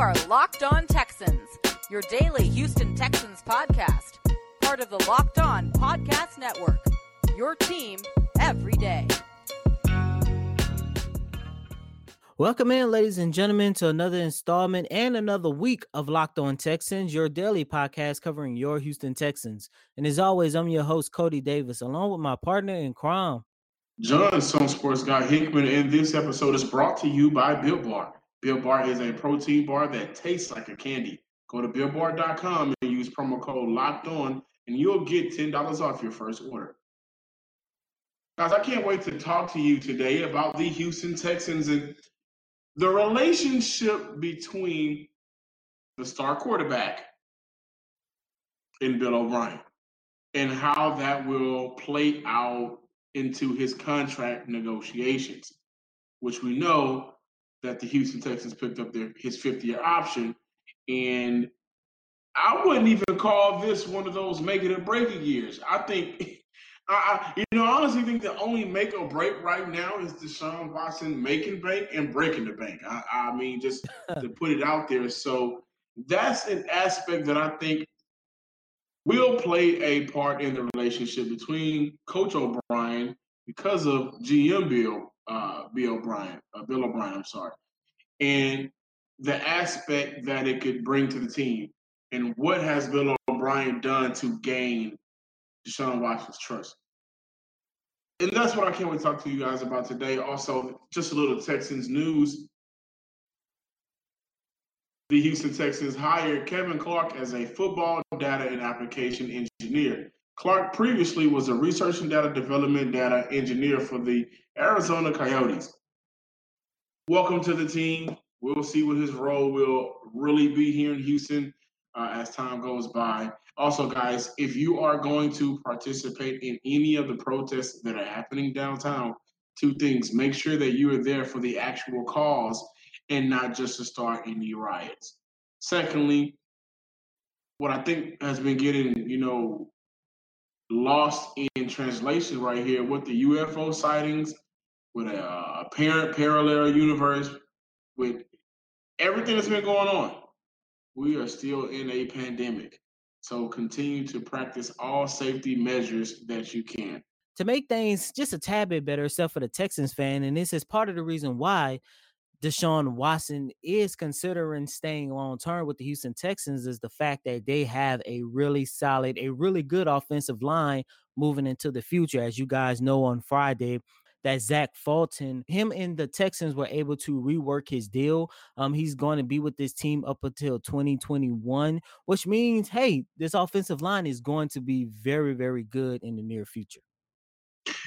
are Locked On Texans, your daily Houston Texans podcast, part of the Locked On Podcast Network. Your team every day. Welcome in, ladies and gentlemen, to another installment and another week of Locked On Texans, your daily podcast covering your Houston Texans. And as always, I'm your host, Coty Davis, along with my partner in crime, John, some sports guy Hickman, and this episode is brought to you by Built Bar. Built Bar is a protein bar that tastes like a candy. Go to BuiltBar.com and use promo code Locked On, and you'll get ten dollars off your first order. Guys, I can't wait to talk to you today about the Houston Texans and the relationship between the star quarterback and Bill O'Brien, and how that will play out into his contract negotiations, which we know that the Houston Texans picked up their his fifth year option. And I wouldn't even call this one of those make it or break it years. I think I, you know, I honestly think the only make or break right now is Deshaun Watson making bank and breaking the bank. I, I mean, just to put it out there. So that's an aspect that I think will play a part in the relationship between Coach O'Brien because of GM Bill uh, Bill O'Brien, uh, Bill O'Brien. I'm sorry, and the aspect that it could bring to the team, and what has Bill O'Brien done to gain Deshaun Watson's trust. And that's what I can't wait to talk to you guys about today. Also, just a little Texans news. The Houston Texans hired Kevin Clark as a football data and application engineer. Clark previously was a research and data development data engineer for the Arizona Coyotes. Welcome to the team. We'll see what his role will really be here in Houston uh, as time goes by. Also, guys, if you are going to participate in any of the protests that are happening downtown, two things make sure that you are there for the actual cause and not just to start any riots. Secondly, what I think has been getting, you know, lost in translation right here with the UFO sightings, with a uh, apparent parallel universe, with everything that's been going on. We are still in a pandemic. So continue to practice all safety measures that you can. To make things just a tad bit better, except for the Texans fan, and this is part of the reason why Deshaun Watson is considering staying long term with the Houston Texans is the fact that they have a really solid, a really good offensive line moving into the future. As you guys know, on Friday, that Zach Fulton, him and the Texans were able to rework his deal. Um, he's going to be with this team up until 2021, which means, hey, this offensive line is going to be very, very good in the near future.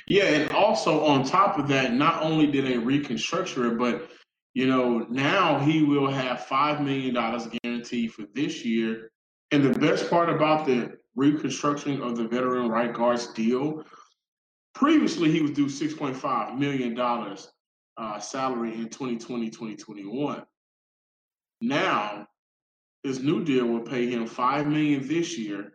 Yeah, and also on top of that, not only did they reconstruct it, but you know, now he will have five million dollars guaranteed for this year. And the best part about the reconstruction of the veteran right guards deal Previously, he was due $6.5 million uh, salary in 2020, 2021. Now, his new deal will pay him 5 million this year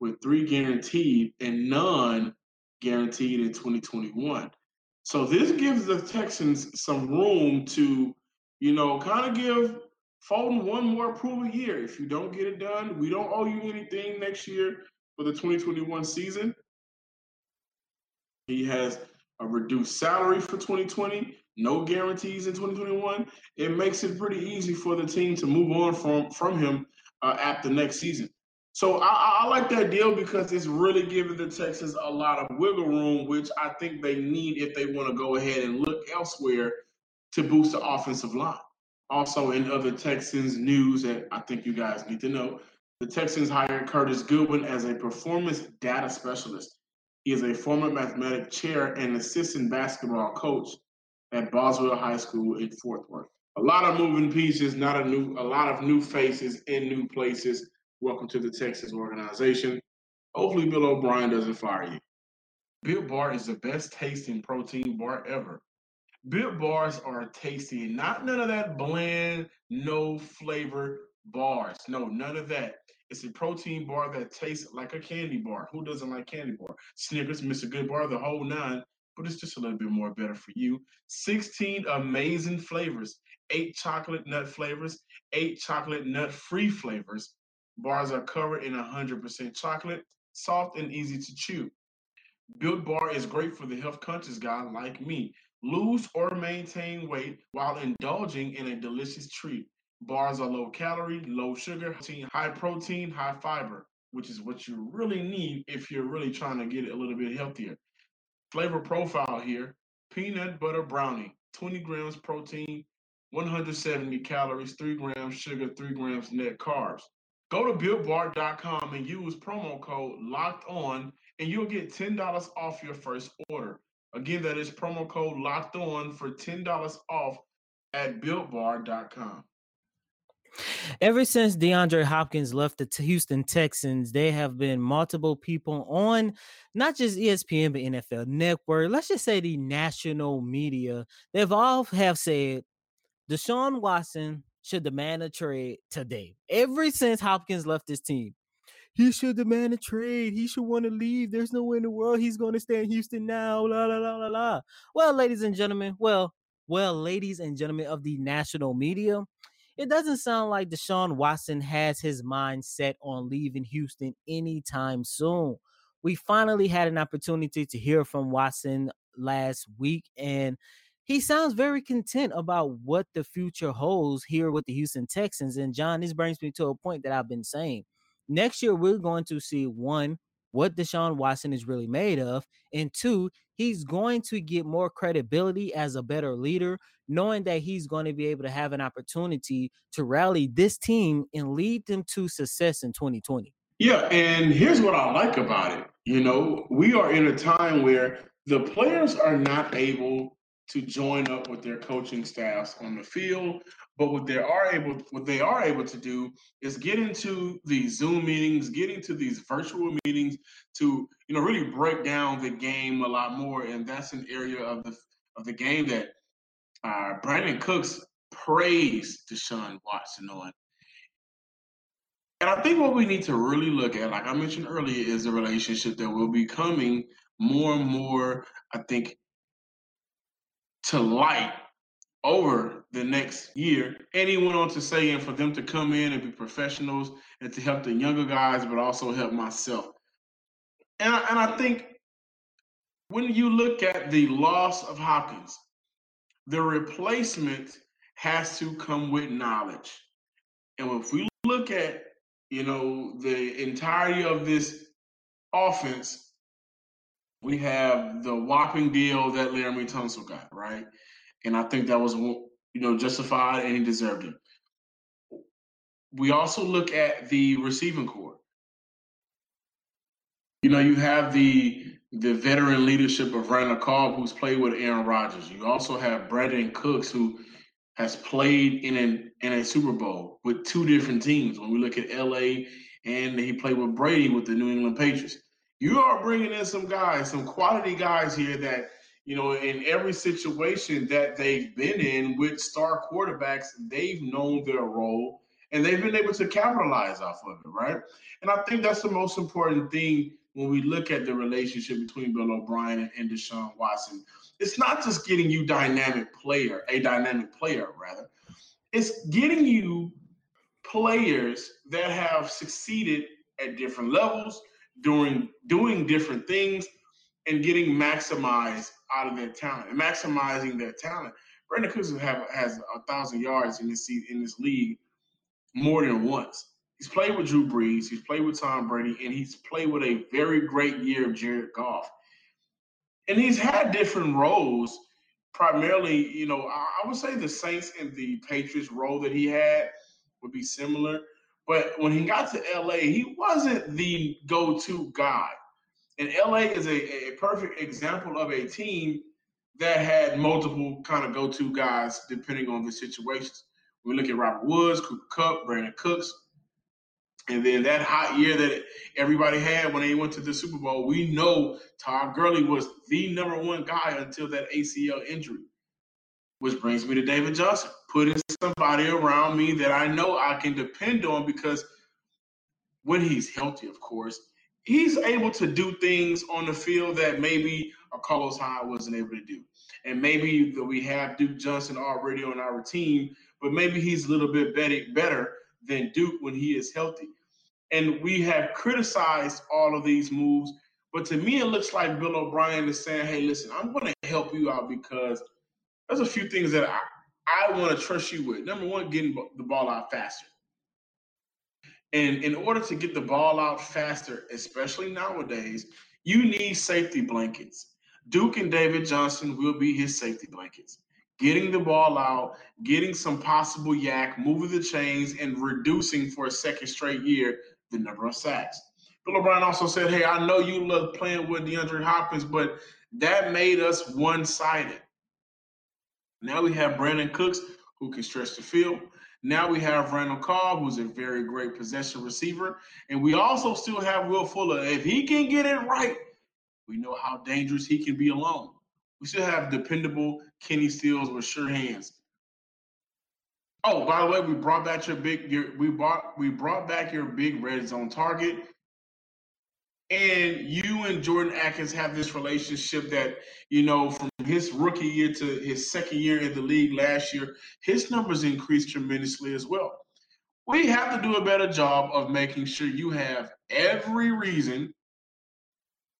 with three guaranteed and none guaranteed in 2021. So this gives the Texans some room to, you know, kind of give Fulton one more approval year. If you don't get it done, we don't owe you anything next year for the 2021 season. He has a reduced salary for 2020, no guarantees in 2021. It makes it pretty easy for the team to move on from from him uh, after next season. So I, I, like that deal because it's really giving the Texans a lot of wiggle room, which I think they need if they want to go ahead and look elsewhere to boost the offensive line. Also, in other Texans news that I think you guys need to know, the Texans hired Curtis Goodwin as a performance data specialist. He is a former mathematics chair and assistant basketball coach at Boswell High School in Fort Worth. A lot of moving pieces, not a new, a lot of new faces in new places. Welcome to the Texas organization. Hopefully, Bill O'Brien doesn't fire you. Built Bar is the best tasting protein bar ever. Built Bars are tasty, not none of that bland, no flavor bars. No, none of that. It's a protein bar that tastes like a candy bar. Who doesn't like candy bar? Snickers, Mr. Goodbar, the whole nine. but it's just a little bit more better for you. 16 amazing flavors, eight chocolate nut flavors, eight chocolate nut free flavors. Bars are covered in 100% chocolate, soft and easy to chew. Built Bar is great for the health conscious guy like me. Lose or maintain weight while indulging in a delicious treat. Bars are low calorie, low sugar, high protein, high fiber, which is what you really need if you're really trying to get a little bit healthier. Flavor profile here peanut butter brownie, 20 grams protein, 170 calories, 3 grams sugar, 3 grams net carbs. Go to builtbar.com and use promo code locked on, and you'll get $10 off your first order. Again, that is promo code locked on for $10 off at builtbar.com. Ever since DeAndre Hopkins left the Houston Texans, there have been multiple people on not just ESPN but NFL Network. Let's just say the national media. They've all have said Deshaun Watson should demand a trade today. Ever since Hopkins left his team, he should demand a trade. He should want to leave. There's no way in the world he's going to stay in Houston now. La la la la la. Well, ladies and gentlemen, well, well, ladies and gentlemen of the national media, it doesn't sound like Deshaun Watson has his mind set on leaving Houston anytime soon. We finally had an opportunity to hear from Watson last week, and he sounds very content about what the future holds here with the Houston Texans. And John, this brings me to a point that I've been saying. Next year, we're going to see one, what Deshaun Watson is really made of, and two, he's going to get more credibility as a better leader, knowing that he's going to be able to have an opportunity to rally this team and lead them to success in 2020. Yeah, and here's what I like about it. You know, we are in a time where the players are not able to join up with their coaching staffs on the field. But what they are able what they are able to do is get into these Zoom meetings, get into these virtual meetings to you know really break down the game a lot more. And that's an area of the of the game that uh, Brandin Cooks praised Deshaun Watson on. And I think what we need to really look at, like I mentioned earlier, is the relationship that will be coming more and more, I think, to light over the next year. And he went on to say, and for them to come in and be professionals and to help the younger guys, but also help myself. And I, and I think when you look at the loss of Hopkins, the replacement has to come with knowledge. And if we look at, you know, the entirety of this offense, we have the whopping deal that Laremy Tunsil got, right? And I think that was, you know, justified and he deserved it. We also look at the receiving corps. You know, you have the the veteran leadership of Randall Cobb, who's played with Aaron Rodgers. You also have Brandin Cooks, who has played in an in a Super Bowl with two different teams. When we look at LA, and he played with Brady with the New England Patriots. You are bringing in some guys, some quality guys here that, you know, in every situation that they've been in with star quarterbacks, they've known their role and they've been able to capitalize off of it, right? And I think that's the most important thing when we look at the relationship between Bill O'Brien and Deshaun Watson. It's not just getting you dynamic player, a dynamic player rather. It's getting you players that have succeeded at different levels doing doing different things and getting maximized out of their talent and maximizing their talent. Brandin Cooks have, has a thousand yards in this in this league more than once. He's played with Drew Brees, he's played with Tom Brady, and he's played with a very great year of Jared Goff. And he's had different roles. Primarily, you know, I would say the Saints and the Patriots role that he had would be similar. But when he got to LA, he wasn't the go-to guy. And LA is a, a perfect example of a team that had multiple kind of go-to guys depending on the situations. We look at Robert Woods, Cooper Kupp, Brandin Cooks, and then that hot year that everybody had when they went to the Super Bowl, we know Todd Gurley was the number one guy until that ACL injury. Which brings me to David Johnson, putting somebody around me that I know I can depend on because when he's healthy, of course, he's able to do things on the field that maybe Carlos Hyde wasn't able to do. And maybe that we have Duke Johnson already on our team, but maybe he's a little bit better than Duke when he is healthy. And we have criticized all of these moves, but to me, it looks like Bill O'Brien is saying, hey, listen, I'm going to help you out because there's a few things that I, I want to trust you with. Number one, getting the ball out faster. And in order to get the ball out faster, especially nowadays, you need safety blankets. Duke and David Johnson will be his safety blankets. Getting the ball out, getting some possible YAC, moving the chains, and reducing for a second straight year the number of sacks. Bill O'Brien also said, Hey, I know you love playing with DeAndre Hopkins, but that made us one sided. Now we have Brandin Cooks, who can stretch the field. Now we have Randall Cobb, who's a very great possession receiver. And we also still have Will Fuller. If he can get it right, we know how dangerous he can be alone. We still have dependable Kenny Stills with sure hands. Oh, by the way, we brought back your big your, we brought we brought back your big red zone target. And you and Jordan Akins have this relationship that, you know, from his rookie year to his second year in the league last year, his numbers increased tremendously as well. We have to do a better job of making sure you have every reason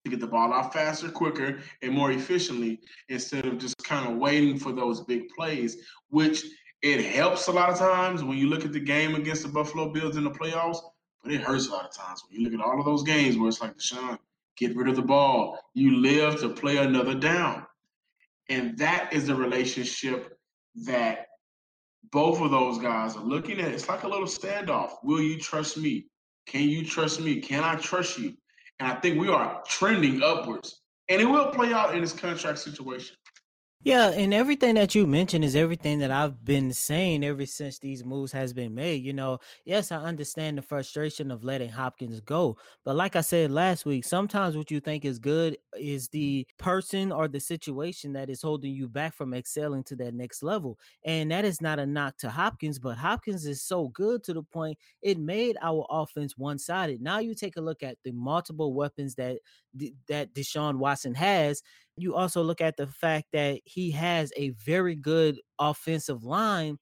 to get the ball out faster, quicker, and more efficiently instead of just kind of waiting for those big plays, which it helps a lot of times when you look at the game against the Buffalo Bills in the playoffs, but it hurts a lot of times when you look at all of those games where it's like Deshaun, get rid of the ball. You live to play another down. And that is the relationship that both of those guys are looking at. It's like a little standoff. Will you trust me? Can you trust me? Can I trust you? And I think we are trending upwards. And it will play out in this contract situation. Yeah, and everything that you mentioned is everything that I've been saying ever since these moves has been made. You know, yes, I understand the frustration of letting Hopkins go, but like I said last week, sometimes what you think is good is the person or the situation that is holding you back from excelling to that next level. And that is not a knock to Hopkins, but Hopkins is so good to the point it made our offense one-sided. Now you take a look at the multiple weapons that that Deshaun Watson has you also look at the fact that he has a very good offensive line.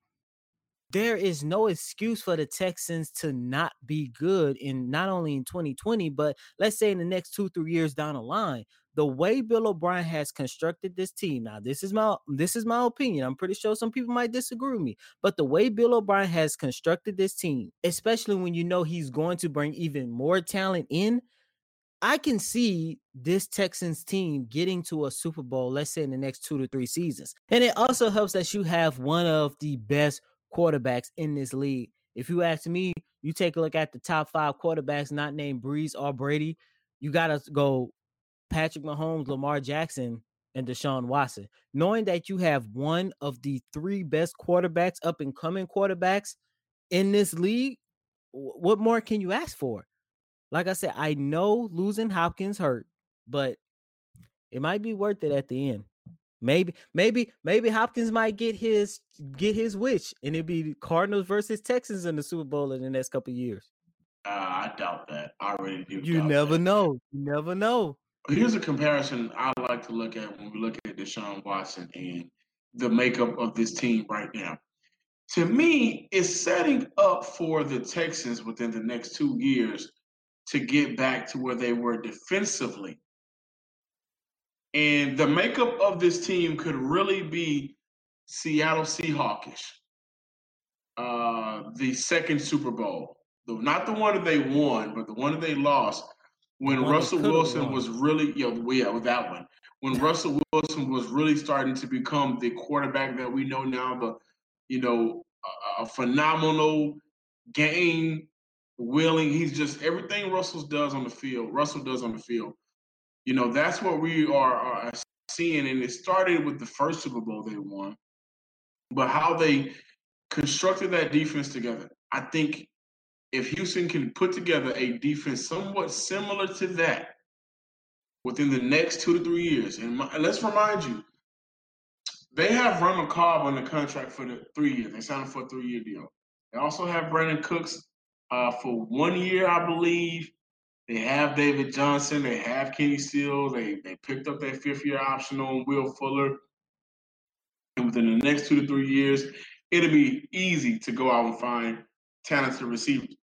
There is no excuse for the Texans to not be good in not only in 2020, but let's say in the next two, three years down the line. The way Bill O'Brien has constructed this team, now this is my this is my opinion. I'm pretty sure some people might disagree with me, but the way Bill O'Brien has constructed this team, especially when you know he's going to bring even more talent in, I can see this Texans team getting to a Super Bowl, let's say in the next two to three seasons. And it also helps that you have one of the best quarterbacks in this league. If you ask me, you take a look at the top five quarterbacks not named Brees or Brady, you got to go Patrick Mahomes, Lamar Jackson, and Deshaun Watson. Knowing that you have one of the three best quarterbacks, up and coming quarterbacks in this league, what more can you ask for? Like I said, I know losing Hopkins hurt, but it might be worth it at the end. Maybe, maybe, maybe Hopkins might get his get his wish, and it'd be Cardinals versus Texans in the Super Bowl in the next couple years. Uh, I doubt that. I really do. You never that. know. You never know. Here's a comparison I like to look at when we look at Deshaun Watson and the makeup of this team right now. To me, it's setting up for the Texans within the next two years to get back to where they were defensively. And the makeup of this team could really be Seattle Seahawkish, uh, the second Super Bowl, Though not the one that they won, but the one that they lost when Russell Wilson was really, you know, yeah, with that one. When Russell Wilson was really starting to become the quarterback that we know now, the, you know, a, a phenomenal game willing. He's just everything Russell does on the field. Russell does on the field. You know, that's what we are, are seeing. And it started with the first Super Bowl they won, but how they constructed that defense together. I think if Houston can put together a defense somewhat similar to that within the next two to three years, and, my, let's remind you, they have Randall Cobb on the contract for the three years. They signed him for a three-year deal. They also have Brandin Cooks uh, for one year, I believe, They have David Johnson. They have Kenny Steele. They they picked up that fifth year option on Will Fuller. And within the next two to three years, it'll be easy to go out and find talented receivers.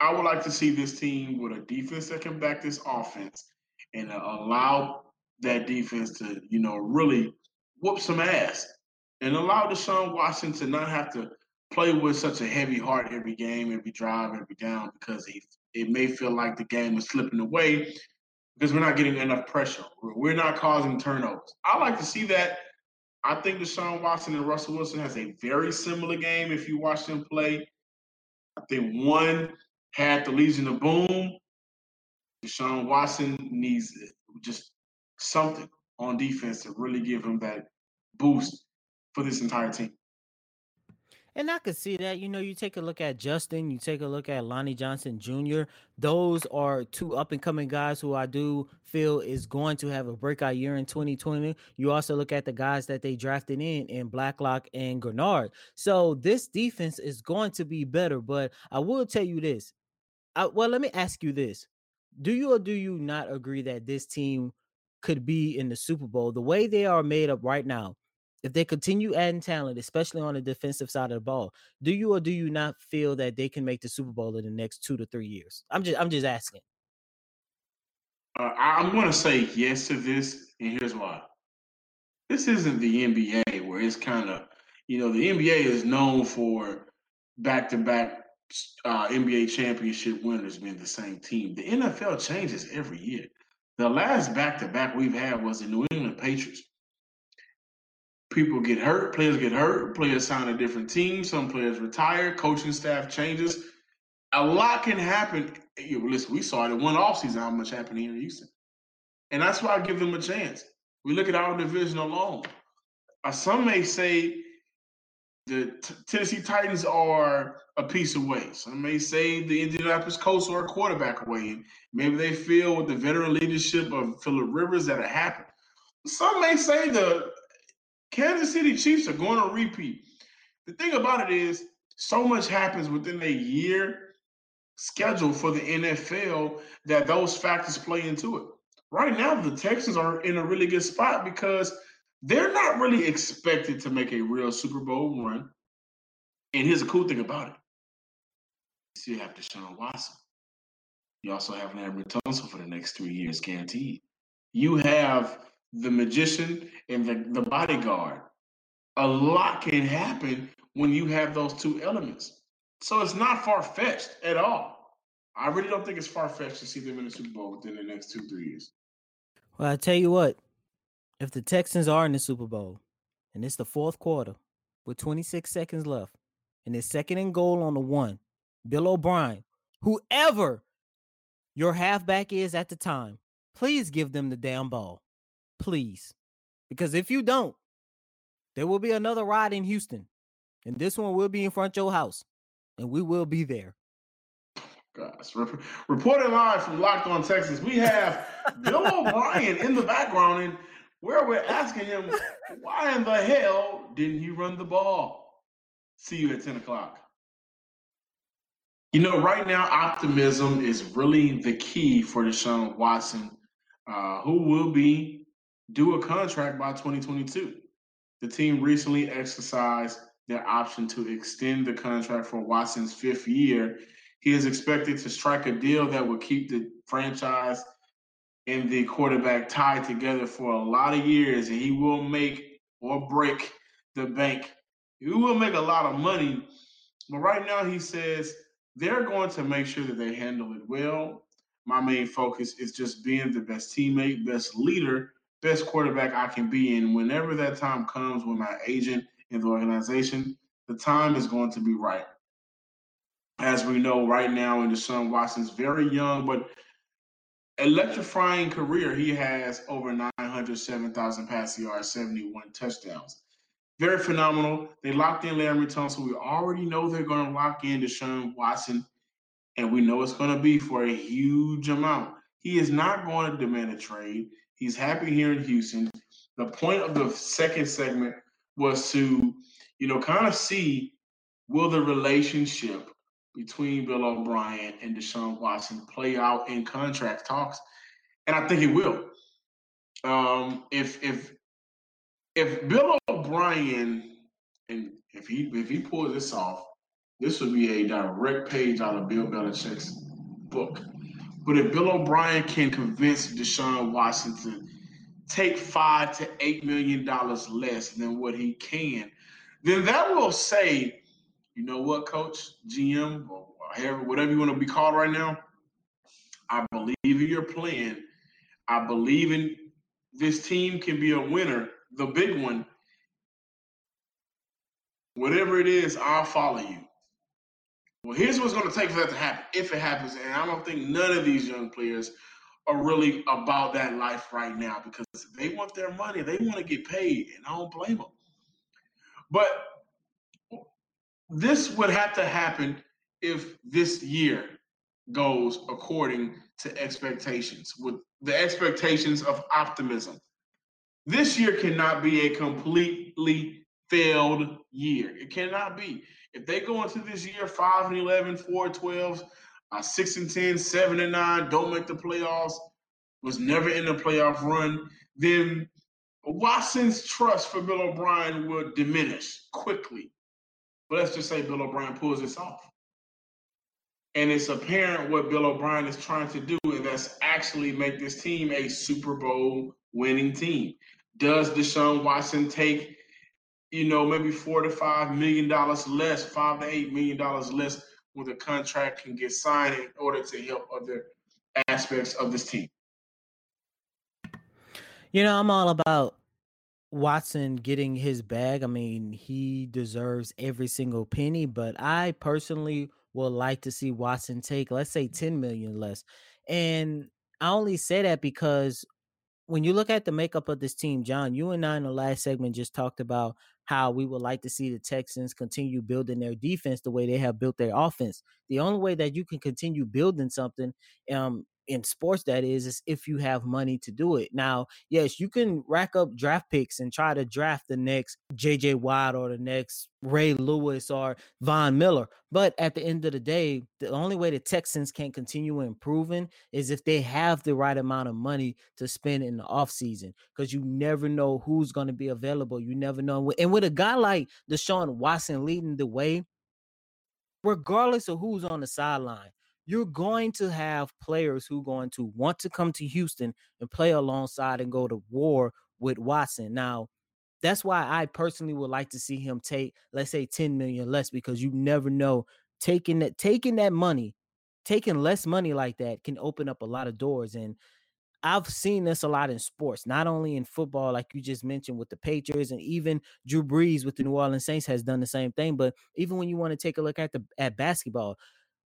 I would like to see this team with a defense that can back this offense and allow that defense to, you know, really whoop some ass and allow Deshaun Watson to not have to play with such a heavy heart every game, every drive, every down because it may feel like the game is slipping away because we're not getting enough pressure. We're not causing turnovers. I like to see that. I think Deshaun Watson and Russell Wilson has a very similar game if you watch them play. I think one had the Legion of Boom. Deshaun Watson needs just something on defense to really give him that boost for this entire team. And I could see that. You know, you take a look at Justin, you take a look at Lonnie Johnson Jr. Those are two up and coming guys who I do feel is going to have a breakout year in 2020. You also look at the guys that they drafted in in Blacklock and Greenard. So this defense is going to be better. But I will tell you this. I, well, let me ask you this: Do you or do you not agree that this team could be in the Super Bowl the way they are made up right now? If they continue adding talent, especially on the defensive side of the ball, do you or do you not feel that they can make the Super Bowl in the next two to three years? I'm just I'm just asking. Uh, I'm going to say yes to this, and here's why. This isn't the NBA where it's kind of, you know, the NBA is known for back-to-back uh, NBA championship winners being the same team. The NFL changes every year. The last back-to-back we've had was the New England Patriots people get hurt, players get hurt, players sign a different team, some players retire, coaching staff changes. A lot can happen. Listen, we saw it in one offseason how much happened here in Houston. And that's why I give them a chance. We look at our division alone. Uh, some may say the t- Tennessee Titans are a piece away. Some may say the Indianapolis Colts are a quarterback away. And Maybe they feel with the veteran leadership of Philip Rivers that it happened. Some may say the Kansas City Chiefs are going to repeat. The thing about it is, so much happens within a year schedule for the NFL that those factors play into it. Right now, the Texans are in a really good spot because they're not really expected to make a real Super Bowl run. And here's the cool thing about it. You still have Deshaun Watson. You also have Laremy Tunsil for the next three years, guaranteed. You have the magician and the, the bodyguard. A lot can happen when you have those two elements. So it's not far fetched at all. I really don't think it's far fetched to see them in the Super Bowl within the next two, three years. Well, I tell you what, if the Texans are in the Super Bowl and it's the fourth quarter with 26 seconds left and it's second and goal on the one, Bill O'Brien, whoever your halfback is at the time, please give them the damn ball. Please. Because if you don't, there will be another ride in Houston. And this one will be in front of your house. And we will be there. Gosh, rep- reporting live from Locked On Texas, we have Bill O'Brien in the background, and where we're asking him, why in the hell didn't he run the ball? See you at 10 o'clock. You know, right now, optimism is really the key for Deshaun Watson, uh, who will be due a contract by 2022. The team recently exercised their option to extend the contract for Watson's fifth year. He is expected to strike a deal that will keep the franchise and the quarterback tied together for a lot of years, and he will make or break the bank. He will make a lot of money, but right now he says they're going to make sure that they handle it well. My main focus is just being the best teammate, best leader, best quarterback I can be. And whenever that time comes with my agent in the organization, the time is going to be right. As we know right now in Deshaun Watson's very young but electrifying career, he has over 907,000 passing yards, 71 touchdowns. Very phenomenal. They locked in Laremy Tunsil. We already know they're going to lock in Deshaun Watson, and we know it's going to be for a huge amount. He is not going to demand a trade. He's happy here in Houston. The point of the second segment was to, you know, kind of see will the relationship between Bill O'Brien and Deshaun Watson play out in contract talks, and I think it will. Um, if if if Bill O'Brien and if he if he pulls this off, this would be a direct page out of Bill Belichick's book. But if Bill O'Brien can convince Deshaun Washington take five to eight million dollars less than what he can, then that will say, you know what, coach, GM, or whatever you want to be called right now, I believe in your plan. I believe in this team can be a winner, the big one. Whatever it is, I'll follow you. Well, here's what's going to take for that to happen, if it happens. And I don't think none of these young players are really about that life right now because they want their money. They want to get paid, and I don't blame them. But this would have to happen if this year goes according to expectations, with the expectations of optimism. This year cannot be a completely failed year. It cannot be. If they go into this year 5 and 11, 4 and 12, uh, 6 and 10, 7 and 9, don't make the playoffs, was never in the playoff run, then Watson's trust for Bill O'Brien will diminish quickly. But let's just say Bill O'Brien pulls this off. And it's apparent what Bill O'Brien is trying to do, and that's actually make this team a Super Bowl winning team. Does Deshaun Watson take, you know, maybe four to five million dollars less, five to eight million dollars less when the contract can get signed in order to help other aspects of this team? You know, I'm all about Watson getting his bag. I mean, he deserves every single penny, but I personally would like to see Watson take, let's say, 10 million less. And I only say that because when you look at the makeup of this team, John, you and I in the last segment just talked about how we would like to see the Texans continue building their defense the way they have built their offense. The only way that you can continue building something um, in sports that is is if you have money to do it. Now, yes, you can rack up draft picks and try to draft the next JJ Watt or the next Ray Lewis or Von Miller. But at the end of the day, the only way the Texans can continue improving is if they have the right amount of money to spend in the offseason. Because you never know who's going to be available. You never know. And with a guy like Deshaun Watson leading the way, regardless of who's on the sideline, you're going to have players who are going to want to come to Houston and play alongside and go to war with Watson. Now, that's why I personally would like to see him take, let's say, 10 million less, because you never know. Taking that, taking that money, taking less money like that can open up a lot of doors. And I've seen this a lot in sports, not only in football, like you just mentioned with the Patriots, and even Drew Brees with the New Orleans Saints has done the same thing. But even when you want to take a look at the at basketball,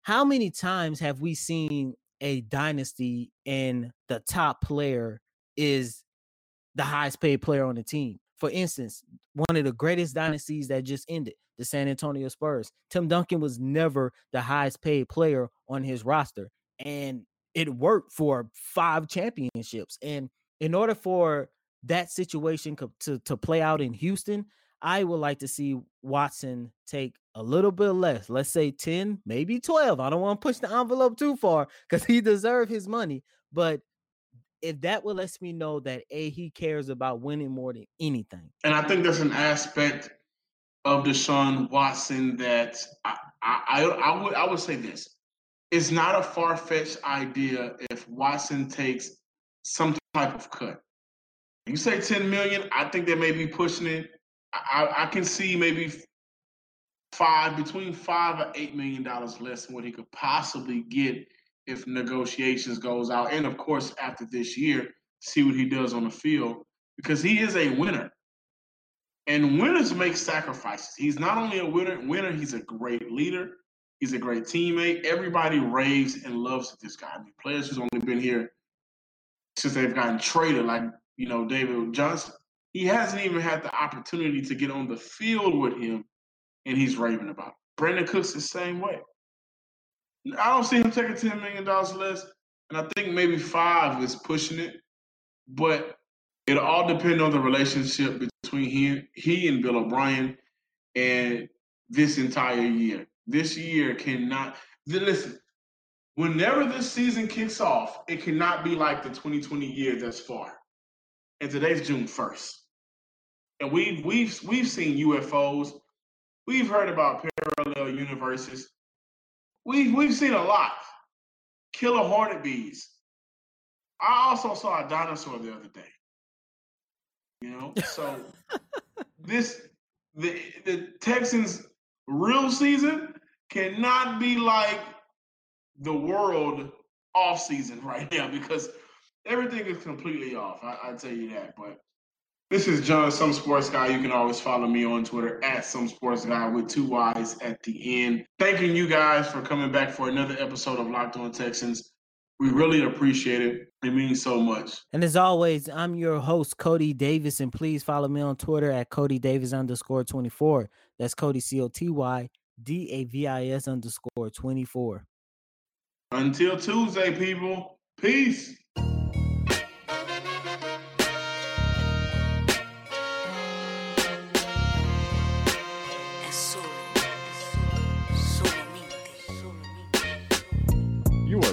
how many times have we seen a dynasty and the top player is the highest paid player on the team? For instance, one of the greatest dynasties that just ended, the San Antonio Spurs. Tim Duncan was never the highest paid player on his roster. And it worked for five championships. And in order for that situation to, to play out in Houston, I would like to see Watson take a little bit less, let's say 10, maybe 12. I don't want to push the envelope too far because he deserves his money. But if that will let me know that A, he cares about winning more than anything. And I think there's an aspect of Deshaun Watson that I, I, I, I would I would say this. It's not a far-fetched idea if Watson takes some type of cut. You say 10 million, I think they may be pushing it. I, I can see maybe five between five or eight million dollars less than what he could possibly get if negotiations goes out, and of course after this year, see what he does on the field because he is a winner. And winners make sacrifices. He's not only a winner, winner, he's a great leader. He's a great teammate. Everybody raves and loves this guy. I mean, players who's only been here since they've gotten traded, like you know David Johnson. He hasn't even had the opportunity to get on the field with him and he's raving about it. Brandin Cooks the same way. I don't see him taking ten million dollars less, and I think maybe five is pushing it. But it all depends on the relationship between he, he and Bill O'Brien and this entire year. this year cannot listen. Whenever this season kicks off, it cannot be like the 2020 year thus far. And today's June 1st. And we've we've we've seen UFOs. We've heard about parallel universes. We've we've seen a lot. Killer hornet bees. I also saw a dinosaur the other day. You know, so this the the Texans real season cannot be like the world off season right now because everything is completely off. I, I tell you that. But this is John, some sports guy. You can always follow me on Twitter at some sports guy with two Y's at the end. Thanking you guys for coming back for another episode of Locked On Texans. We really appreciate it. It means so much. And as always, I'm your host, Coty Davis, and please follow me on Twitter at Coty Davis underscore 24. That's Coty C O T Y D A V I S underscore 24. Until Tuesday, people. Peace.